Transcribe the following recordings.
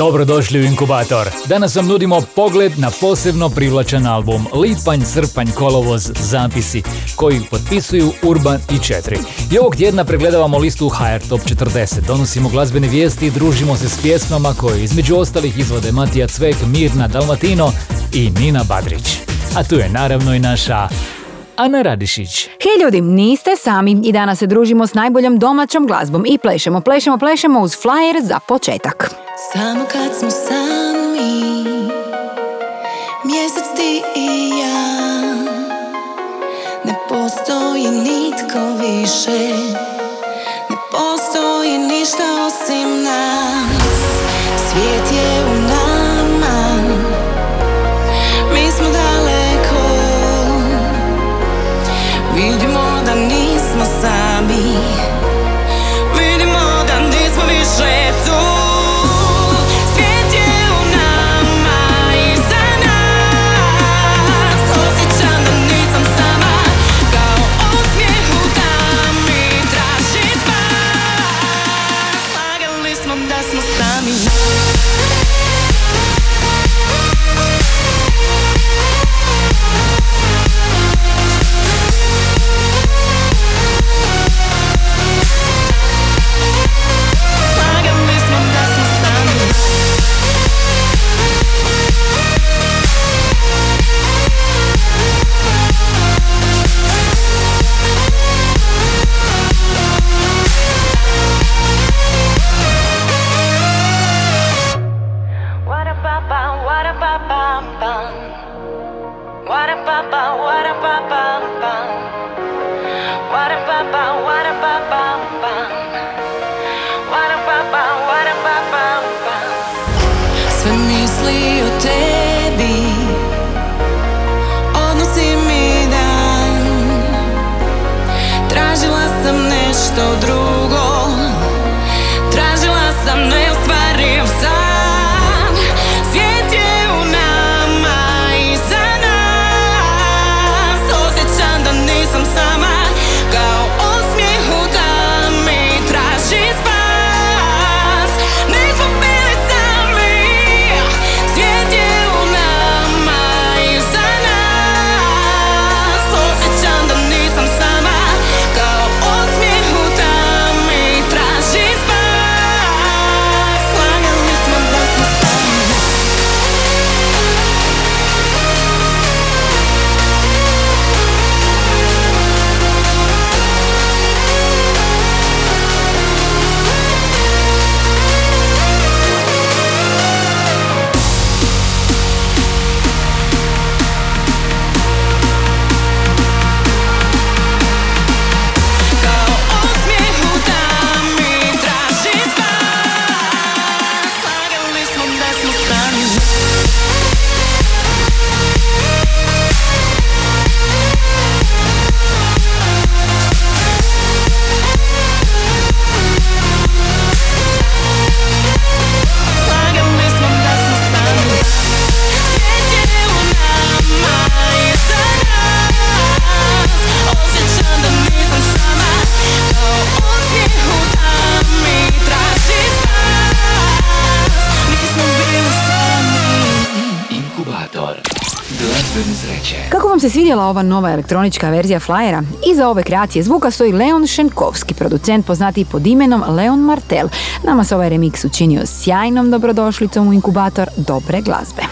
Dobrodošli u Inkubator. Danas vam nudimo pogled na posebno privlačan album Lipanj, srpanj, kolovoz, zapisi koji potpisuju Urban i Četiri. I ovog tjedna pregledavamo listu HR Top 40. Donosimo glazbene vijesti i družimo se s pjesmama koje između ostalih izvode Matija Cvek, Mirna Dalmatino i Nina Badrić. A tu je naravno i naša Ana Radišić. Hej ljudi, niste sami i danas se družimo s najboljom domaćom glazbom i plešemo, plešemo, plešemo uz flyer za početak. Samo kad smo sami Mjesec ti i ja. Ne postoji nitko više. Ne postoji ništa svidjela ova nova elektronička verzija flyera? Iza ove kreacije zvuka stoji Leon Šenkovski, producent poznatiji pod imenom Leon Martel. Nama se ovaj remix učinio sjajnom dobrodošlicom u inkubator dobre glazbe.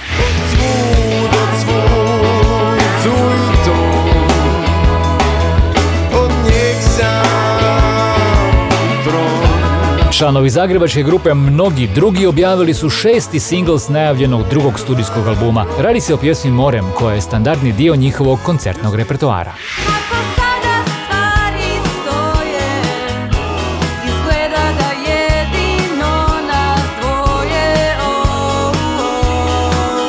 Članovi zagrebačke grupe Mnogi drugi objavili su šesti singl s najavljenog drugog studijskog albuma. Radi se o pjesmi Morem, koja je standardni dio njihovog koncertnog repertoara. Nas dvoje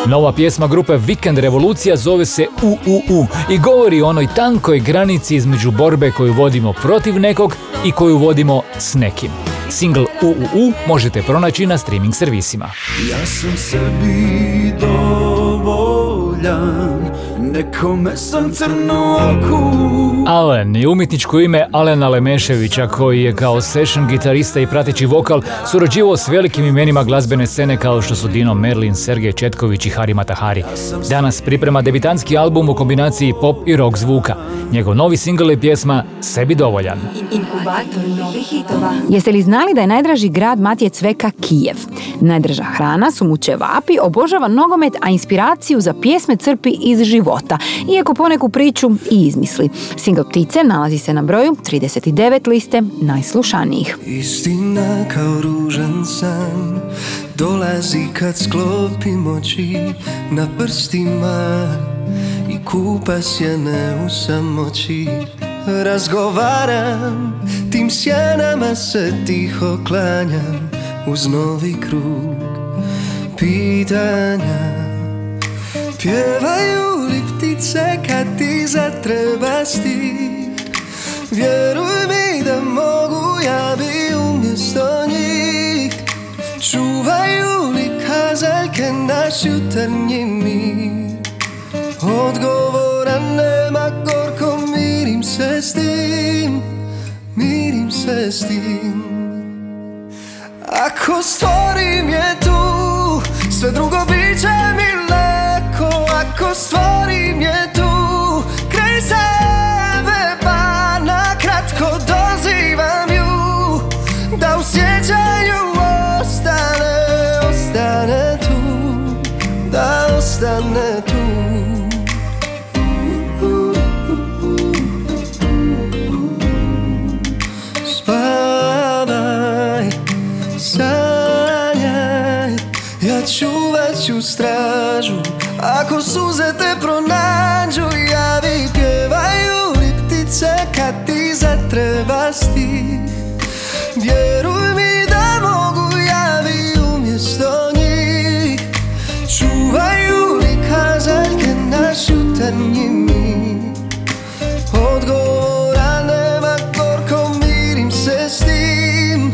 Nova pjesma grupe Weekend Revolucija zove se UUU i govori o onoj tankoj granici između borbe koju vodimo protiv nekog i koju vodimo s nekim. Single UUU možete pronaći na streaming servisima. Ja sam sebi dovoljan Nekome sam crnu oku Alen je umjetničko ime Alena Lemeševića koji je kao session gitarista i prateći vokal surađivao s velikim imenima glazbene scene kao što su Dino Merlin, Sergej Četković i Hari Matahari. Danas priprema debitanski album u kombinaciji pop i rock zvuka. Njegov novi singl je pjesma Sebi dovoljan. Inkubator novih hitova. Jeste li znali da je najdraži grad Matije Cveka Kijev? Najdraža hrana su mu ćevapi, obožava nogomet, a inspiraciju za pjesme crpi iz života, iako poneku priču i izmisli. Single Ptice nalazi se na broju 39 liste najslušanijih. Istina kao ružan san Dolazi kad sklopim oči na prstima I kupa sjene u samoći Razgovaram, tim sjenama se tiho klanjam Uz novi krug pitanja Pjevaju li ptice kad ti zatreba stih. Vjeruj mi da mogu, ja bi umjesto njih. Čuvaju li kazaljke naš jutarnji mir. Odgovora nema, gorko mirim se s tim Mirim se s tim. Ako stvorim je tu, sve drugo bit će mi zatreba stih Vjeruj mi da mogu Javi umjesto njih. Čuvaju li kazaljke Naš jutarnji mir. Odgovora nema gorko Mirim se s tim.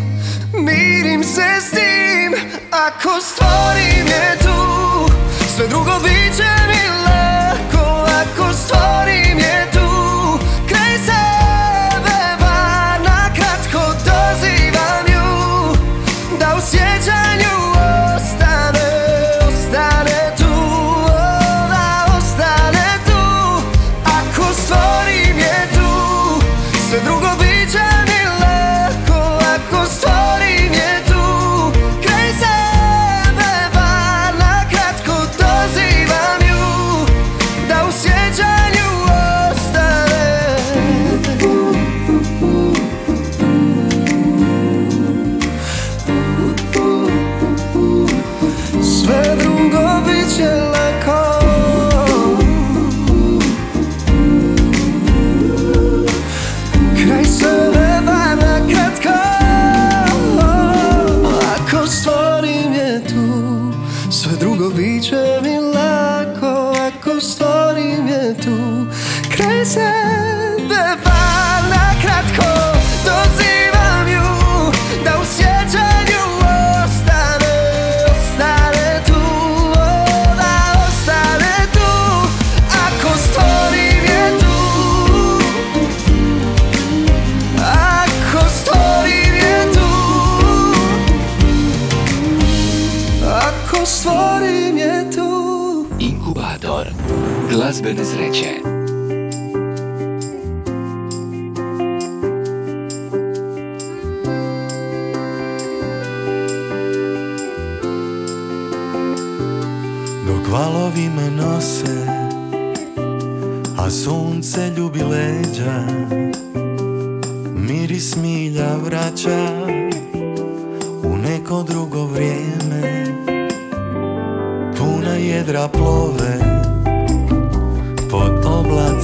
Mirim se s tim. Ako stvorim je tu Sve drugo bit će mi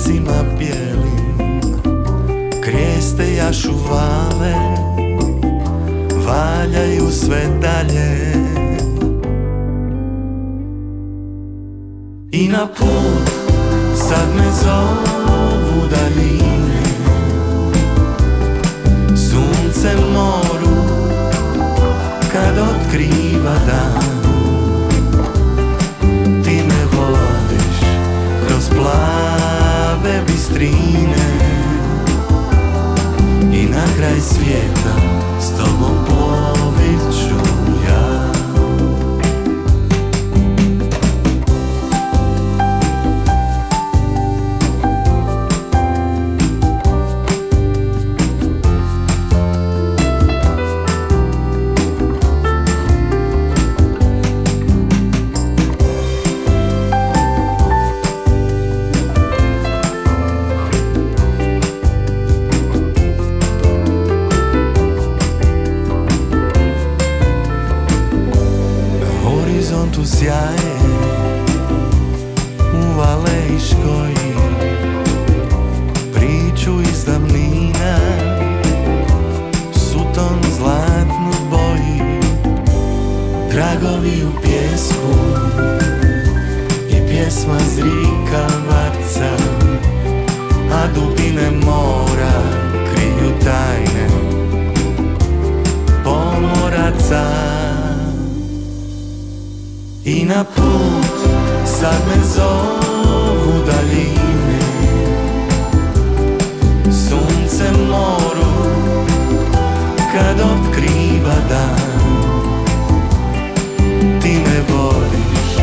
Oblacima bijelim. Krijeste jašu vale Valjaju sve dalje. I na put sad me zovu daljine. Sunce moru kad otkriva dan plave bistrine I na kraj svijeta s tobom plovit i na put sad me zovu daljine. Sunce moru kad otkriva dan. Ti me vodiš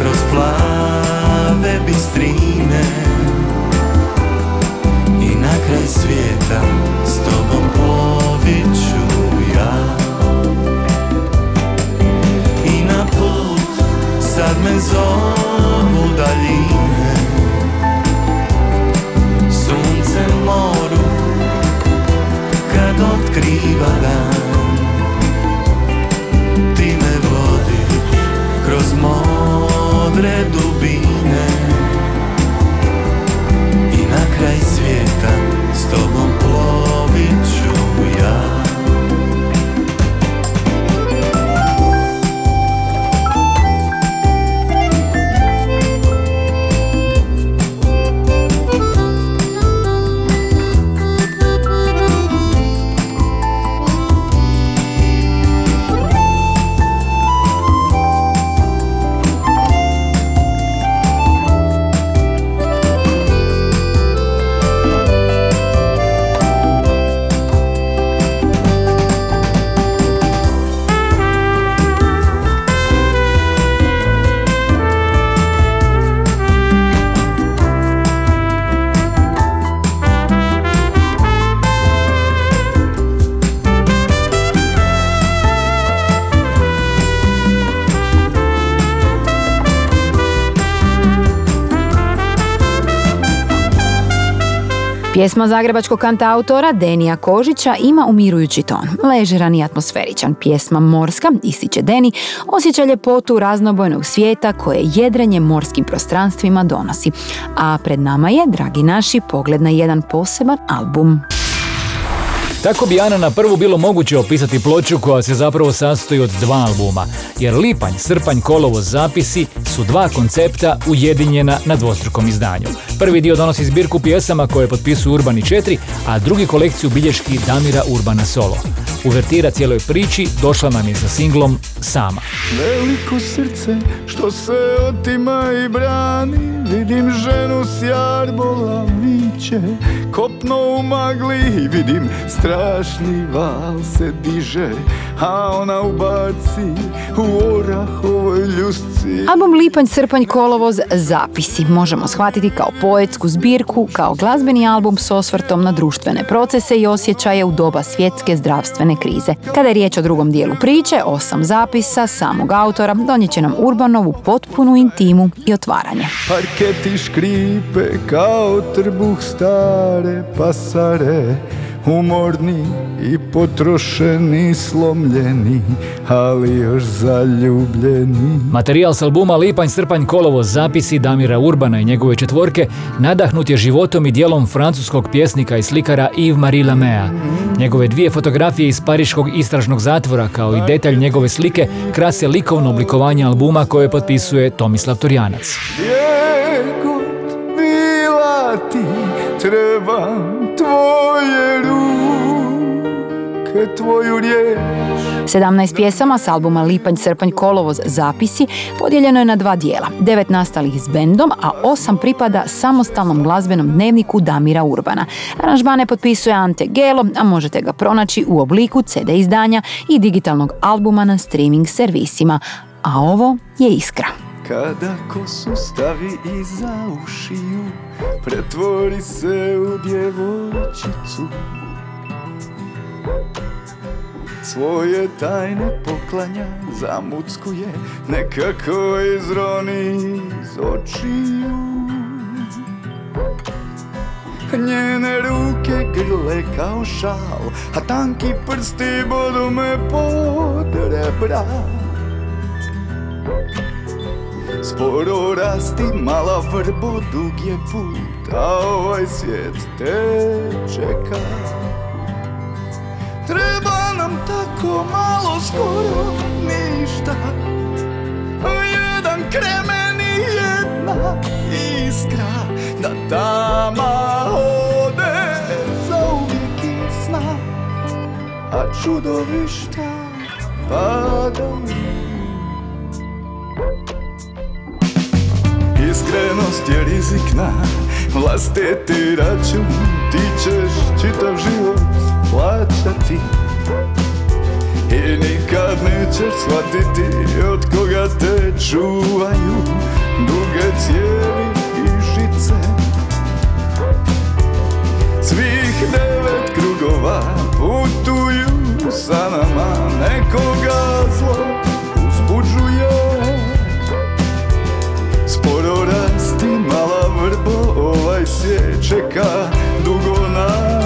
kroz plave bistrine. I na kraj svijeta me zovu daljine. Sunce moru kad otkriva dan. Ti me vodiš kroz modre dubine. I na kraj svijeta s tobom plovit ću ja Pjesma zagrebačkog kantautora Denija Kožića ima umirujući ton, ležeran i atmosferičan. Pjesma Morska, ističe Deni, osjeća ljepotu raznobojnog svijeta koje jedrenje morskim prostranstvima donosi. A pred nama je, dragi naši, pogled na jedan poseban album. Tako bi Ana na prvu bilo moguće opisati ploču koja se zapravo sastoji od dva albuma, jer Lipanj, Srpanj, Kolovo, Zapisi su dva koncepta ujedinjena na dvostrukom izdanju. Prvi dio donosi zbirku pjesama koje potpisuju Urbani 4, a drugi kolekciju bilješki Damira Urbana Solo. Uvertira cijeloj priči došla nam je sa singlom Sama. Veliko srce što se otima i brani Vidim ženu s jarbola viće Kopno u magli i vidim strašni val se diže A ona ubaci u orahovoj ljusci Album Lipanj, Srpanj, Kolovoz, Zapisi možemo shvatiti kao poetsku zbirku, kao glazbeni album s osvrtom na društvene procese i osjećaje u doba svjetske zdravstvene krize. Kada je riječ o drugom dijelu priče, osam zapisa samog autora donijet će nam Urbanovu potpunu intimu i otvaranje. Parketi škripe kao trbuh stare pasare Umorni i potrošeni, slomljeni Ali još zaljubljeni Materijal s albuma Lipanj, Srpanj, Kolovoz, zapisi Damira Urbana i njegove četvorke nadahnut je životom i dijelom francuskog pjesnika i slikara Yves-Marie Lamea. Njegove dvije fotografije iz pariškog istražnog zatvora kao i detalj njegove slike krase likovno oblikovanje albuma koje potpisuje Tomislav Torjanac. Gdje god bila ti Trebam tvoje ruke Tvoju riječ 17 pjesama s albuma Lipanj, Srpanj, Kolovoz, Zapisi podijeljeno je na dva dijela. Devet nastalih s bendom, a osam pripada samostalnom glazbenom dnevniku Damira Urbana. Aranžmane potpisuje Ante Gelo, a možete ga pronaći u obliku CD izdanja i digitalnog albuma na streaming servisima. A ovo je Iskra. Kada kosu stavi iza ušiju Pretvori se u djevojčicu. Svoje tajne poklanja Zamuckuje Nekako izroni iz očiju. Njene ruke grle kao šal A tanki prsti bodu me pod rebra Sporo rasti mala vrbo, dug je put, a ovaj svijet te čeka. Treba nam tako malo skoro ništa, jedan kremen i jedna iskra, da tama ode zauvijek i sna, a čudovišta padaju. Iskrenost je rizikna, vlastiti račun. Ti ćeš čitav život plaćati I nikad nećeš shvatiti od koga te čuvaju Duge cijevi i žice. Svih devet krugova putuju sa nama Nekoga zlo mala vrbo, ovaj svijet čeka dugo na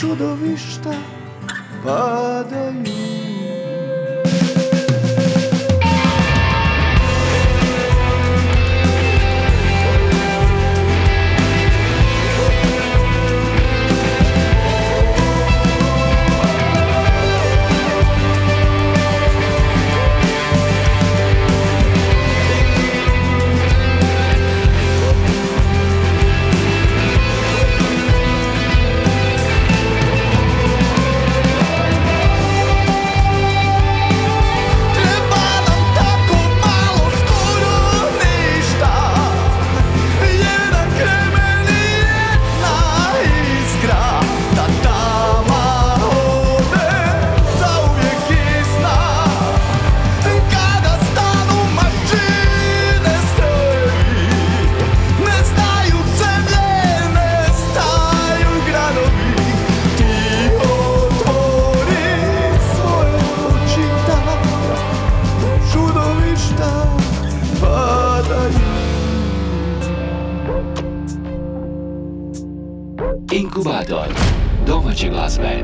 čudovišta Inkubator domaće glazbe.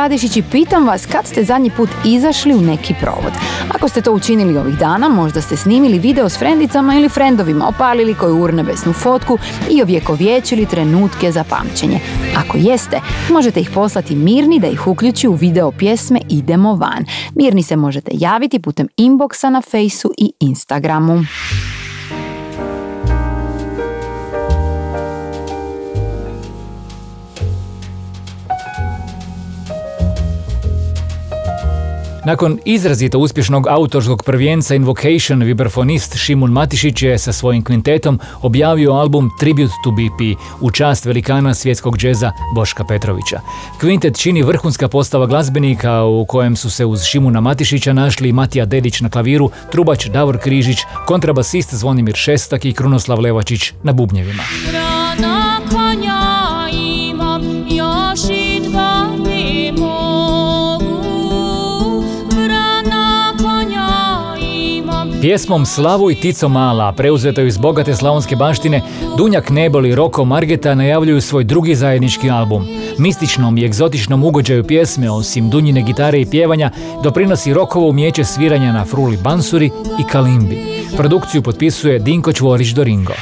Radišić i pitam vas kad ste zadnji put izašli u neki provod. Ako ste to učinili ovih dana, možda ste snimili video s frendicama ili frendovima, opalili koju urnebesnu fotku i ovjekovječili trenutke za pamćenje. Ako jeste, možete ih poslati Mirni da ih uključi u video pjesme Idemo van. Mirni se možete javiti putem inboxa na Fejsu i Instagramu. Nakon izrazito uspješnog autorskog prvijenca Invocation, vibrafonist Šimun Matišić je sa svojim kvintetom objavio album Tribute to BP u čast velikana svjetskog džeza Boška Petrovića. Kvintet čini vrhunska postava glazbenika u kojem su se uz Šimuna Matišića našli Matija Dedić na klaviru, trubač Davor Križić, kontrabasist Zvonimir Šestak i Krunoslav Levačić na bubnjevima. Rana Pjesmom Slavu i Tico Mala, preuzeto iz bogate slavonske baštine, Dunjak Nebol i Roko Margeta najavljuju svoj drugi zajednički album. Mističnom i egzotičnom ugođaju pjesme, osim Dunjine gitare i pjevanja, doprinosi Rokovo umjeće sviranja na fruli bansuri i kalimbi. Produkciju potpisuje Dinko Čvorić Doringo.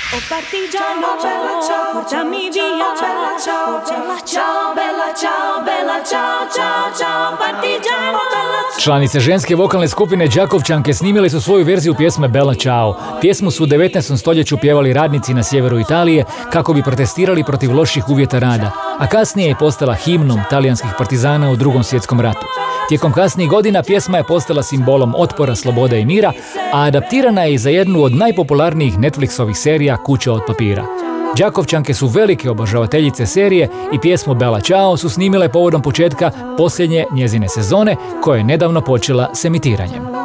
Portami via. Bella ciao, bella ciao, bella ciao, ciao, ciao, partigiano, bella ciao. Članice ženske vokalne skupine Đakovčanke snimile su svoju verziju pjesme Bella Ciao. Pjesmu su u 19. stoljeću pjevali radnici na sjeveru Italije kako bi protestirali protiv loših uvjeta rada, a kasnije je postala himnom talijanskih partizana u drugom svjetskom ratu. Tijekom kasnijih godina pjesma je postala simbolom otpora, slobode i mira, a adaptirana je i za jednu od najpopularnijih Netflixovih serija Kuća od papira. Đakovčanke su velike obožavateljice serije i pjesmu Bella Ciao su snimile povodom početka posljednje njezine sezone koja je nedavno počela s emitiranjem.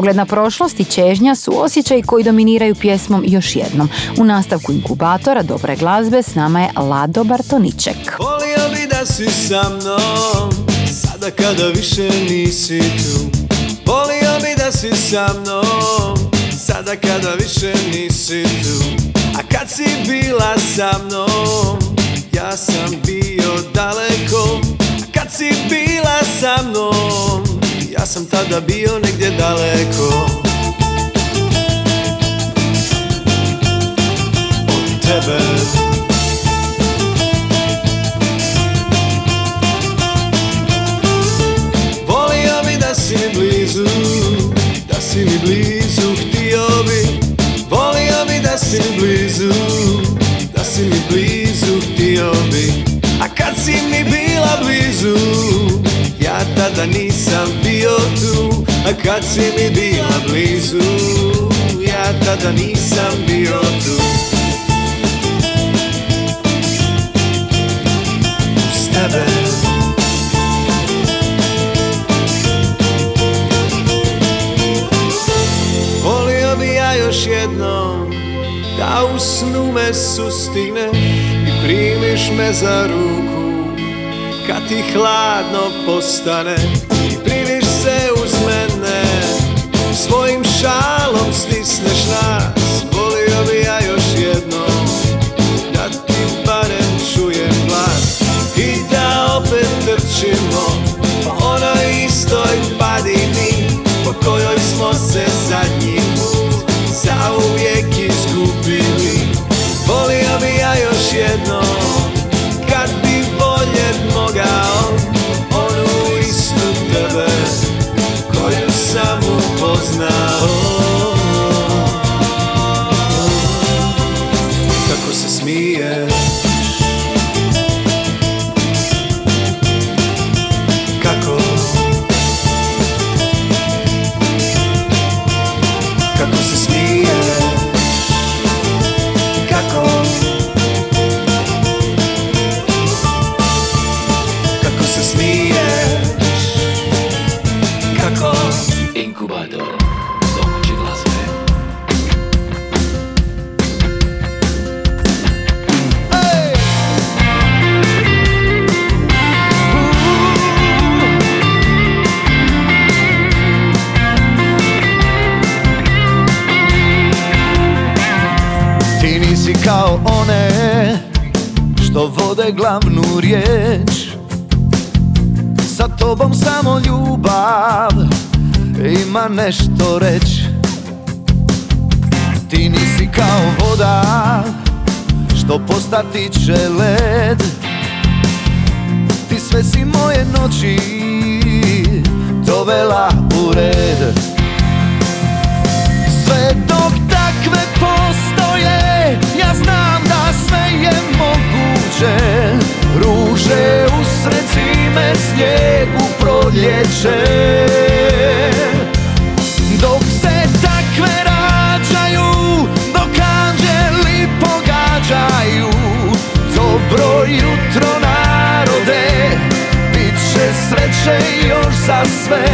Pogled na prošlost i čežnja su osjećaji koji dominiraju pjesmom još jednom. U nastavku inkubatora dobre glazbe s nama je Lado Bartoniček. Volio bi da si sa mnom Sada kada više nisi tu Volio bi da si sa mnom Sada kada više nisi tu A kad si bila sa mnom Ja sam bio daleko kad si bila sa mnom Ja sam tada bio negdje daleko. Od tebe. Volio bi da si mi blizu, da si mi blizu, htio bi. Volio bi da si mi blizu, da si mi blizu, htio bi. A kad si mi bila blizu, tada nisam bio tu A kad si mi bila blizu, ja tada nisam bio tu. Uz tebe. Volio bi ja još jednom Da u snu me sustigneš I primiš me za ruku Kad ti hladno postane I primiš se uz mene Svojim šalom stisneš nas Postati će led Ti sve si moje noći Dovela u red. Sve dok takve postoje Ja znam da sve je moguće. Ruže usred zime Snijeg u proljeće jutro narode Bit će sreće još za sve.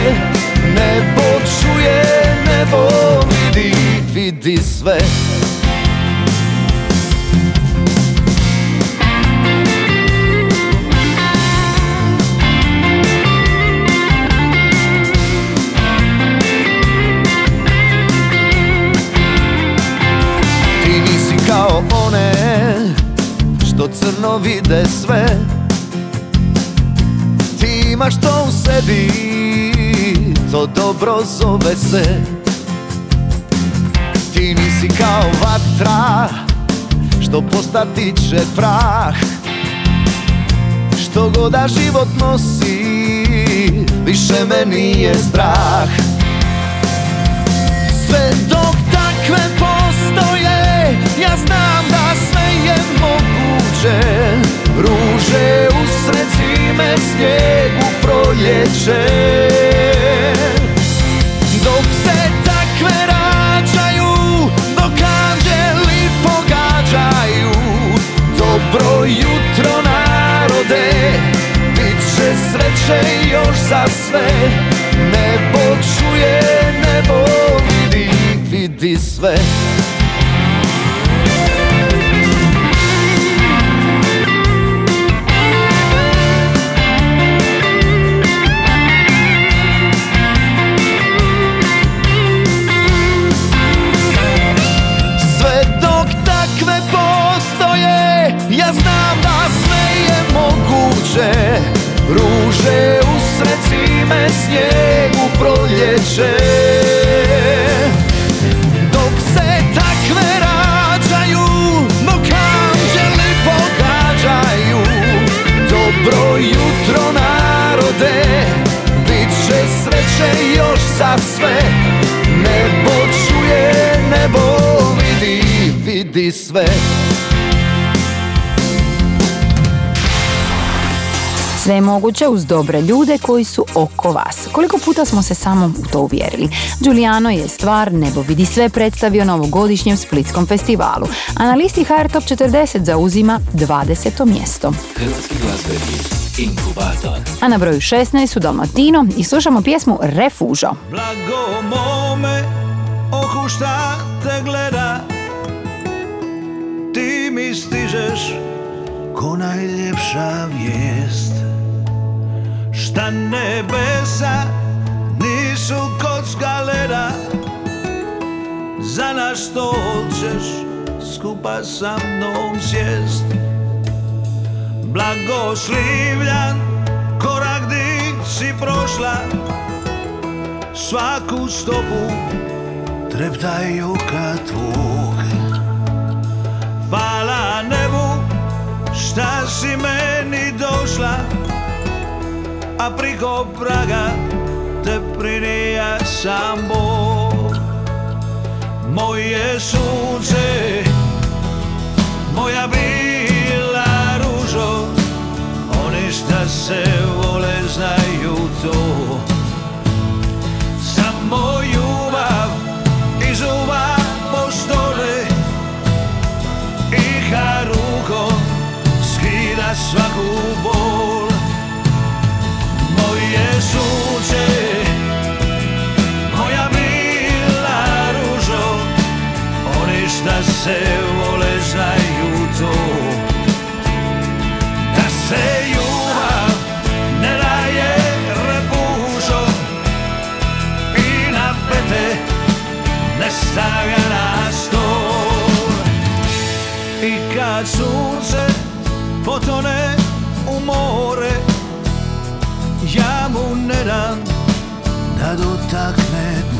Nebo čuje, nebo vidi, vidi sve Crno vide sve. Ti imaš to u sebi To dobro zove se. Ti nisi kao vatra Što postati će prah. Što god da život nosi Više me nije strah. Sve dok takve postoje Ja znam moguće Ruže usred zime Snijeg u proljeće. Dok se takve rađaju Dok anđeli pogađaju Dobro jutro narode Bit će sreće još za sve. Nebo čuje, nebo vidi, vidi Sve moguće uz dobre ljude koji su oko vas. Koliko puta smo se samo u to uvjerili? Giuliano je stvar Nebo vidi sve predstavio na ovogodišnjem Splitskom festivalu, a na listi HR Top 40 zauzima 20. mjesto. A na broju 16 su Dalmatino i slušamo pjesmu Refužo. Blago mome oku šta te gleda Ti mi stižeš ko najljepša vijest Šta nebesa nisu kocka leda Za naš stol ćeš skupa sa mnom sjest. Blagoslivljan korak di si prošla Svaku stopu treptaju kad tvuk. Hvala nebu šta si meni došla A priko praga te prinija sam Bog Moje sunce, moja bila ružo Oni šta se vole znaju to. Samo ljubav iz uva postole I rukom skida svaku se vole to Da se ljubav ne daje repužo I na pete ne stavlja na stol. I kad sunce potone u more Ja mu ne dam da dotakne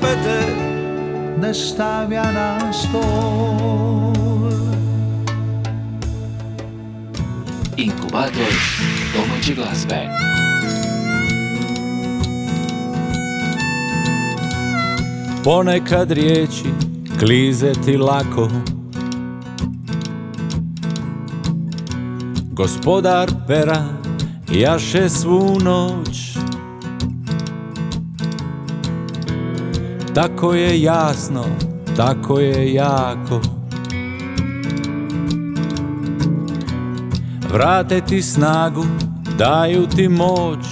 Pete ne stavlja na stol. Inkubator domaće glazbe. Ponekad riječi klize ti lako. Gospodar pera jaše svu noć Tako je jasno, tako je jako. Vrate ti snagu, daju ti moć.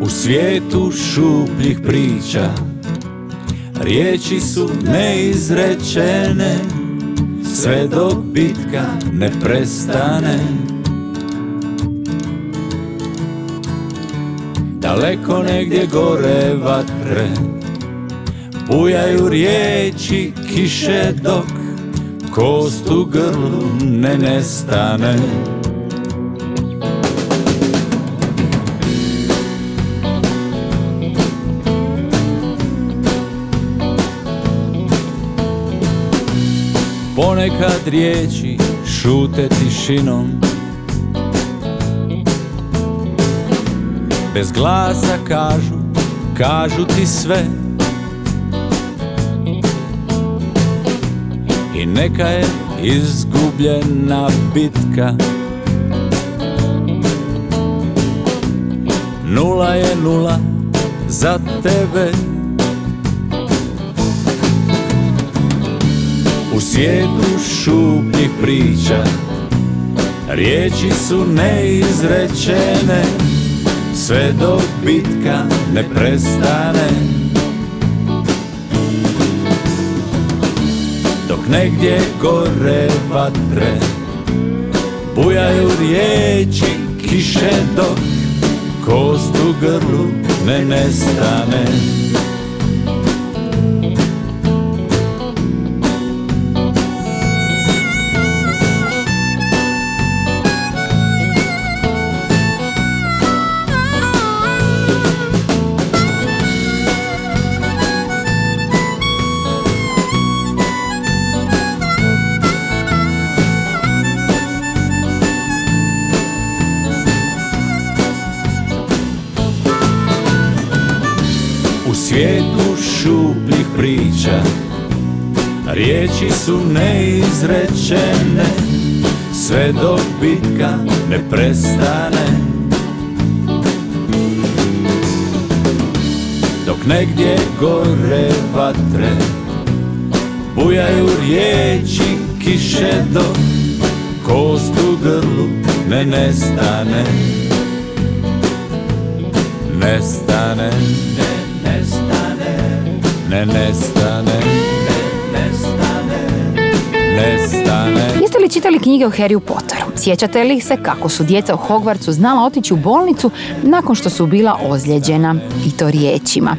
U svijetu šupljih priča Riječi su neizrečene. Sve dok bitka ne prestane Daleko negdje gore vatre. Bujaju riječi kiše dok Kost u grlu ne nestane. Ponekad riječi šute tišinom Bez glasa kažu, kažu ti sve. I neka je izgubljena bitka. Nula je nula za tebe. U svijetu šupljih priča Riječi su neizrečene Sve dok bitka ne prestane. Dok negdje gore vatre Bujaju riječi kiše dok Kost u grlu ne nestane Riječi su neizrečene Sve dok bitka ne prestane. Dok negdje gore vatre Bujaju riječi kiše dok Kost u grlu ne nestane. Nestane Ne nestane Ne nestane Jeste li čitali knjige o Harryu Potteru? Sjećate li se kako su djeca u Hogwartsu znala otići u bolnicu nakon što su bila ozlijeđena i to riječima?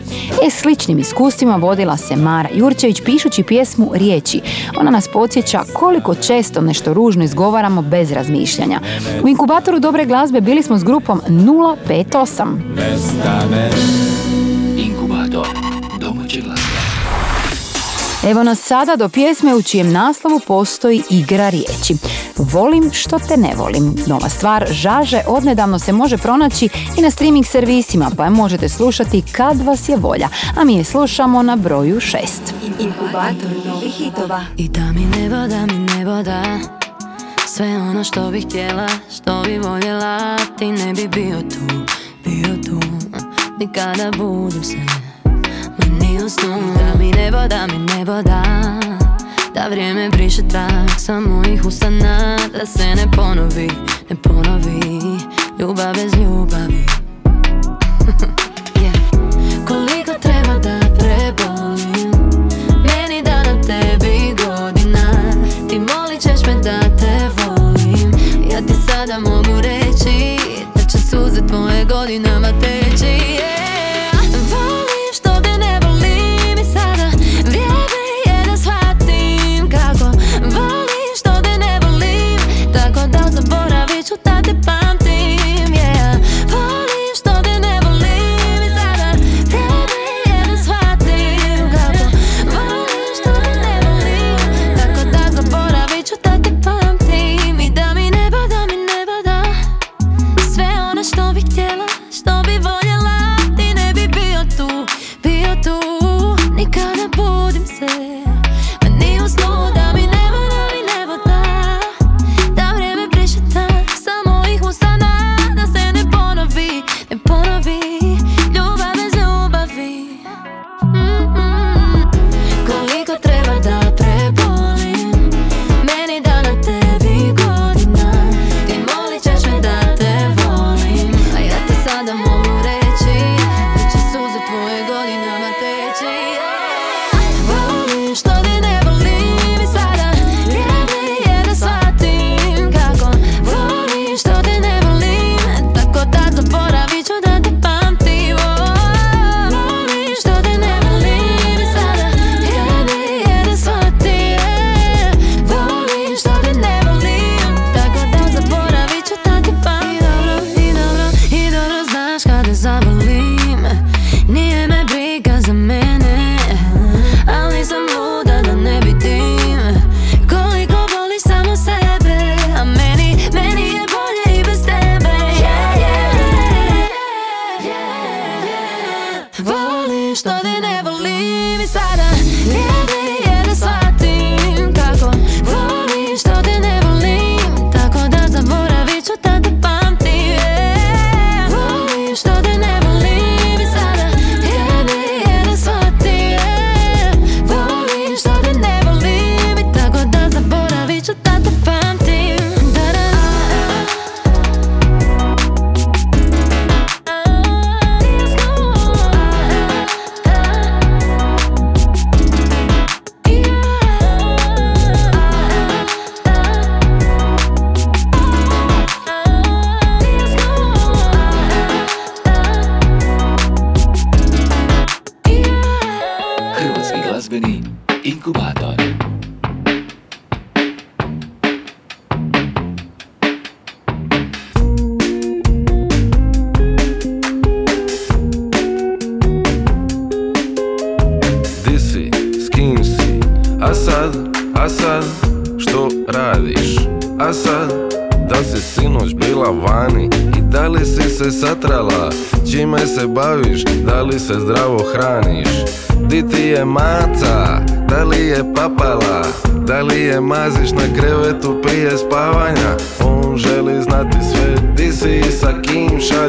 E, sličnim iskustvima vodila se Mara Jurčević pišući pjesmu Riječi. Ona nas podsjeća koliko često nešto ružno izgovaramo bez razmišljanja. U inkubatoru dobre glazbe bili smo s grupom 058. Nestane Inkubator. Evo nas sada do pjesme u čijem naslovu postoji igra riječi. Volim što te ne volim. Nova stvar Žaže odnedavno se može pronaći i na streaming servisima, pa je možete slušati kad vas je volja. A mi je slušamo na broju 6. Inkubator novih hitova I da mi nebo, da mi nebo da Sve ono što bih htjela, što bi voljela Ti ne bi bio tu, bio tu Nikada budim se Ni u snu Da mi nebo, da mi nebo da. Da vrijeme briše trag sa mojih usana Da se ne ponovi, ne ponovi. Ljubav bez ljubavi. Yeah. Koliko treba da prebolim? Meni da na tebi godina. Ti da te godinama teći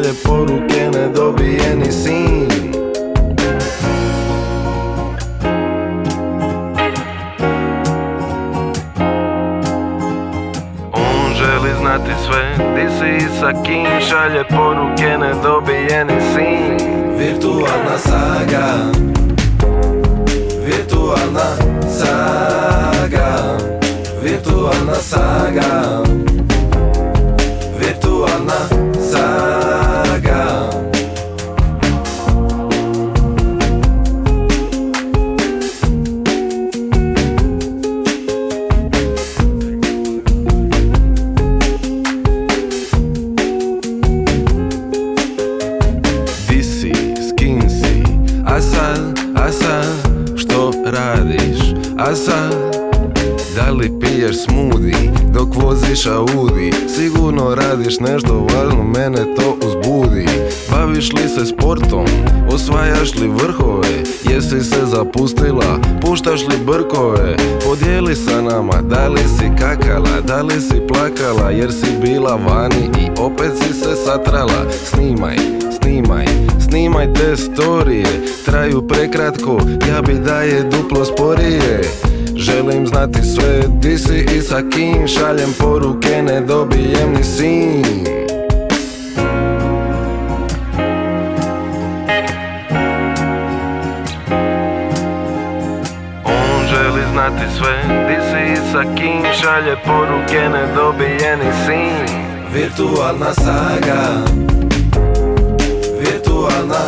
Šalje poruke nedobijeni sin. On želi znati sve Di si i sa kim Šalje poruke nedobijeni sin. Virtualna saga. Virtualna saga. Virtualna saga. Virtualna saga voziš Audi Sigurno radiš nešto važno, mene to uzbudi. Baviš li se sportom, osvajaš li vrhove? Jesi se zapustila, puštaš li brkove? Podijeli sa nama, da li si kakala, da li si plakala Jer si bila vani i opet si se satrala. Snimaj, snimaj, snimaj te storije. Traju prekratko, ja bi da je duplo sporije Želim znati sve, di si i sa kim? Šaljem poruke, ne dobijem ni sin. On želi znati sve, di si sa Šalje poruke, ne dobije sin. Virtualna saga. Virtualna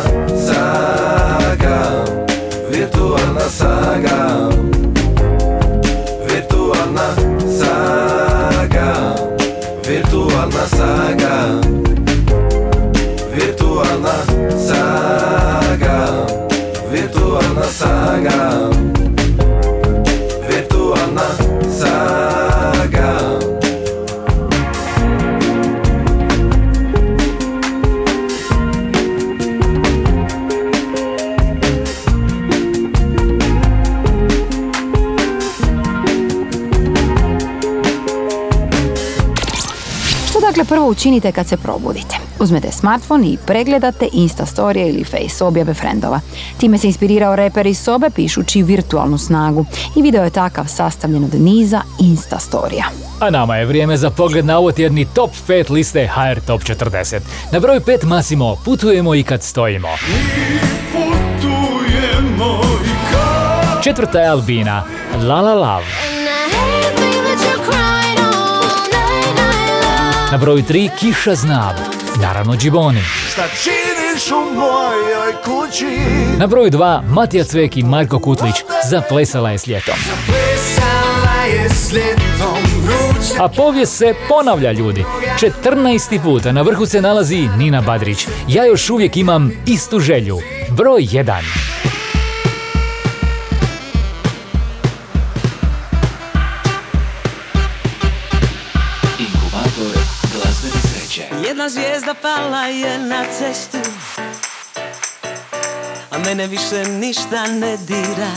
saga. Virtualna saga sama. Prvo učinite kad se probudite? Uzmete smartfon i pregledate Insta storije ili Face objave frendova. Time se inspirirao reper iz sobe pišući virtualnu snagu i video je takav sastavljen od niza Insta storija. A nama je vrijeme za pogled na ovotjedni top 5 liste HR Top 40. Na broj 5 Masimo, putujemo i kad stojimo. Putujemo i kad Četvrta je Albina, La La Love. Na broju 3 Kiša Znam, naravno Džiboni. Šta činiš u mojoj kući Na broju 2 Matija Cvek i Marko Kutlić, Zaplesala je s ljetom. Plesala je s ljetom vruće A povijest se ponavlja ljudi. 14. puta na vrhu se nalazi Nina Badrić. Ja još uvijek imam istu želju. Broj 1. zvijezda pala je na cestu A mene više ništa ne dira.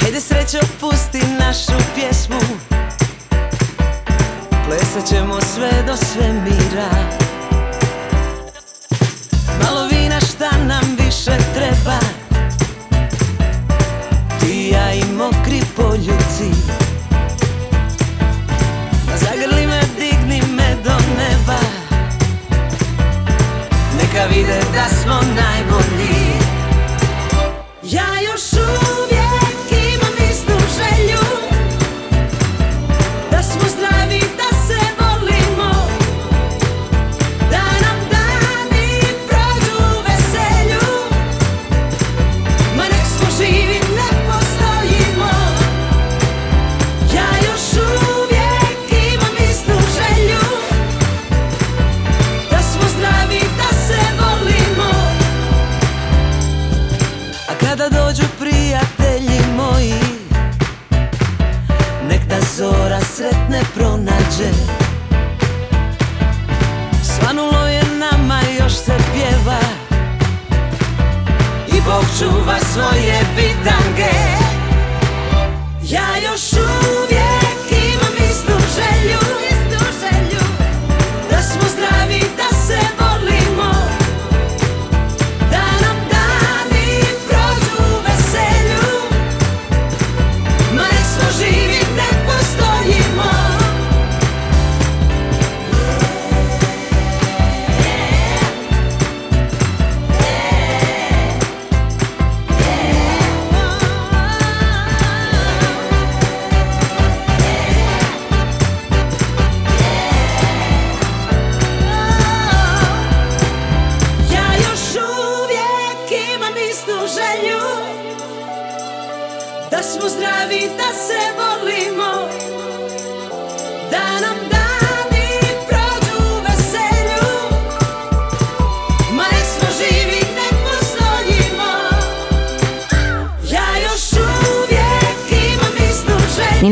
Hajde srećo pusti našu pjesmu Plesat ćemo sve do svemira. Malo vina šta nam više treba Ti ja i mokri poljuci do neba. Neka vide da smo najbolji pronađe Svanulo je nama, još se pjeva. I Bog čuva svoje bitange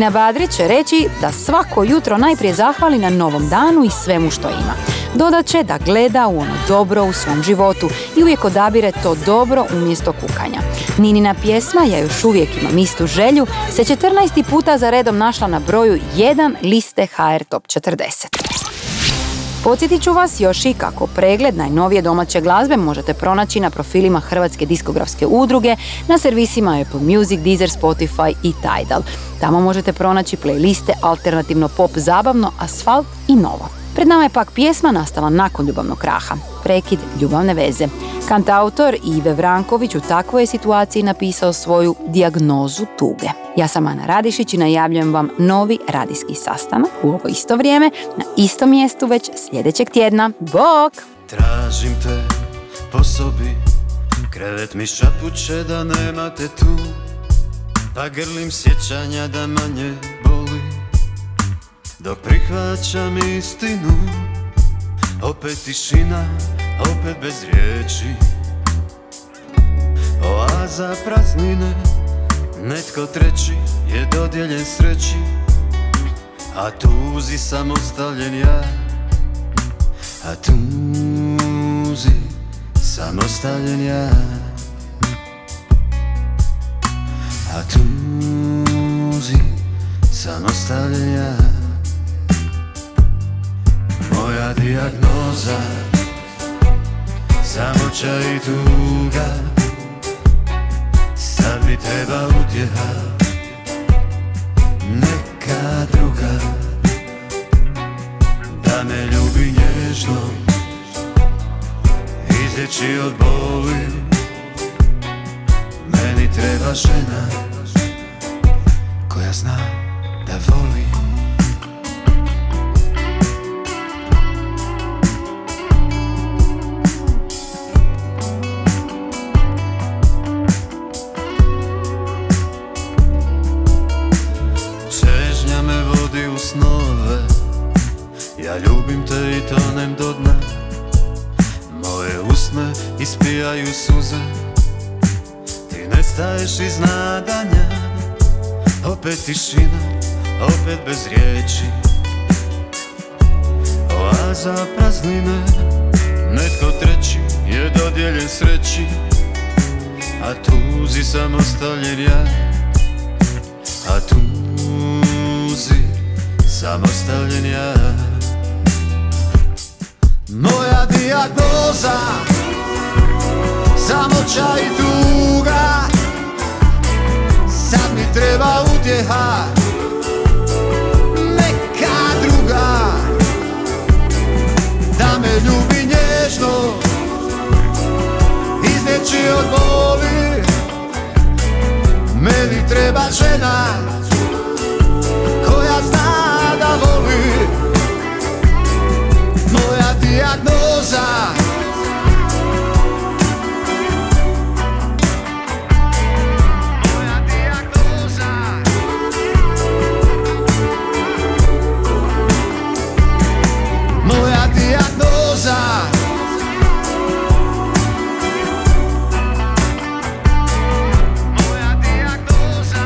Nina Badrić će reći da svako jutro najprije zahvali na novom danu i svemu što ima. Dodat će da gleda u ono dobro u svom životu i uvijek odabire to dobro umjesto kukanja. Ninina pjesma Ja još uvijek imam istu želju se 14. puta za redom našla na broju 1 liste HR Top 40. Podsjetit ću vas još i kako pregled najnovije domaće glazbe možete pronaći na profilima Hrvatske diskografske udruge, na servisima Apple Music, Deezer, Spotify i Tidal. Tamo možete pronaći playliste alternativno pop zabavno, asfalt i novo. Pred nama je pak pjesma nastala nakon ljubavnog kraha. Prekid ljubavne veze. Kantautor Ive Vranković u takvoj je situaciji napisao svoju dijagnozu tuge. Ja sam Ana Radišić i najavljujem vam novi radijski sastanak u ovo isto vrijeme na istom mjestu već sljedećeg tjedna. Bok! Tražim te po sobi Krevet mi šapuće da nemate tu Pa grlim sjećanja da manje boli Dok prihvaćam istinu Opet tišina, opet bez riječi. Oaza praznine Netko treći je dodijeljen sreći A tuzi sam ostavljen ja. A tuzi samostavljen ja. A tuzi samostavljen ja Moja dijagnoza Samoća i tuga Sad mi treba utjeha Neka druga da me ljubi nježno Izlječi od boli Meni treba žena Koja zna da voli ljubim te i tonem do dna. Moje usne ispijaju suze. Ti nestaješ iz nadanja. Opet tišina, opet bez riječi. Oaza praznine Netko treći je dodijeljen sreći. A tuzi sam ostavljen ja. A tuzi sam ostavljen ja moja dijagnoza Samoća i tuga. Sad mi treba utjeha Neka druga. Da me ljubi nježno Izneći od boli Meni treba žena Koja zna da voli dijagnoza Moja dijagnoza Moja dijagnoza Moja dijagnoza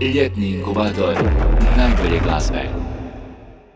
Ljetni inkubator najbolje glazbe.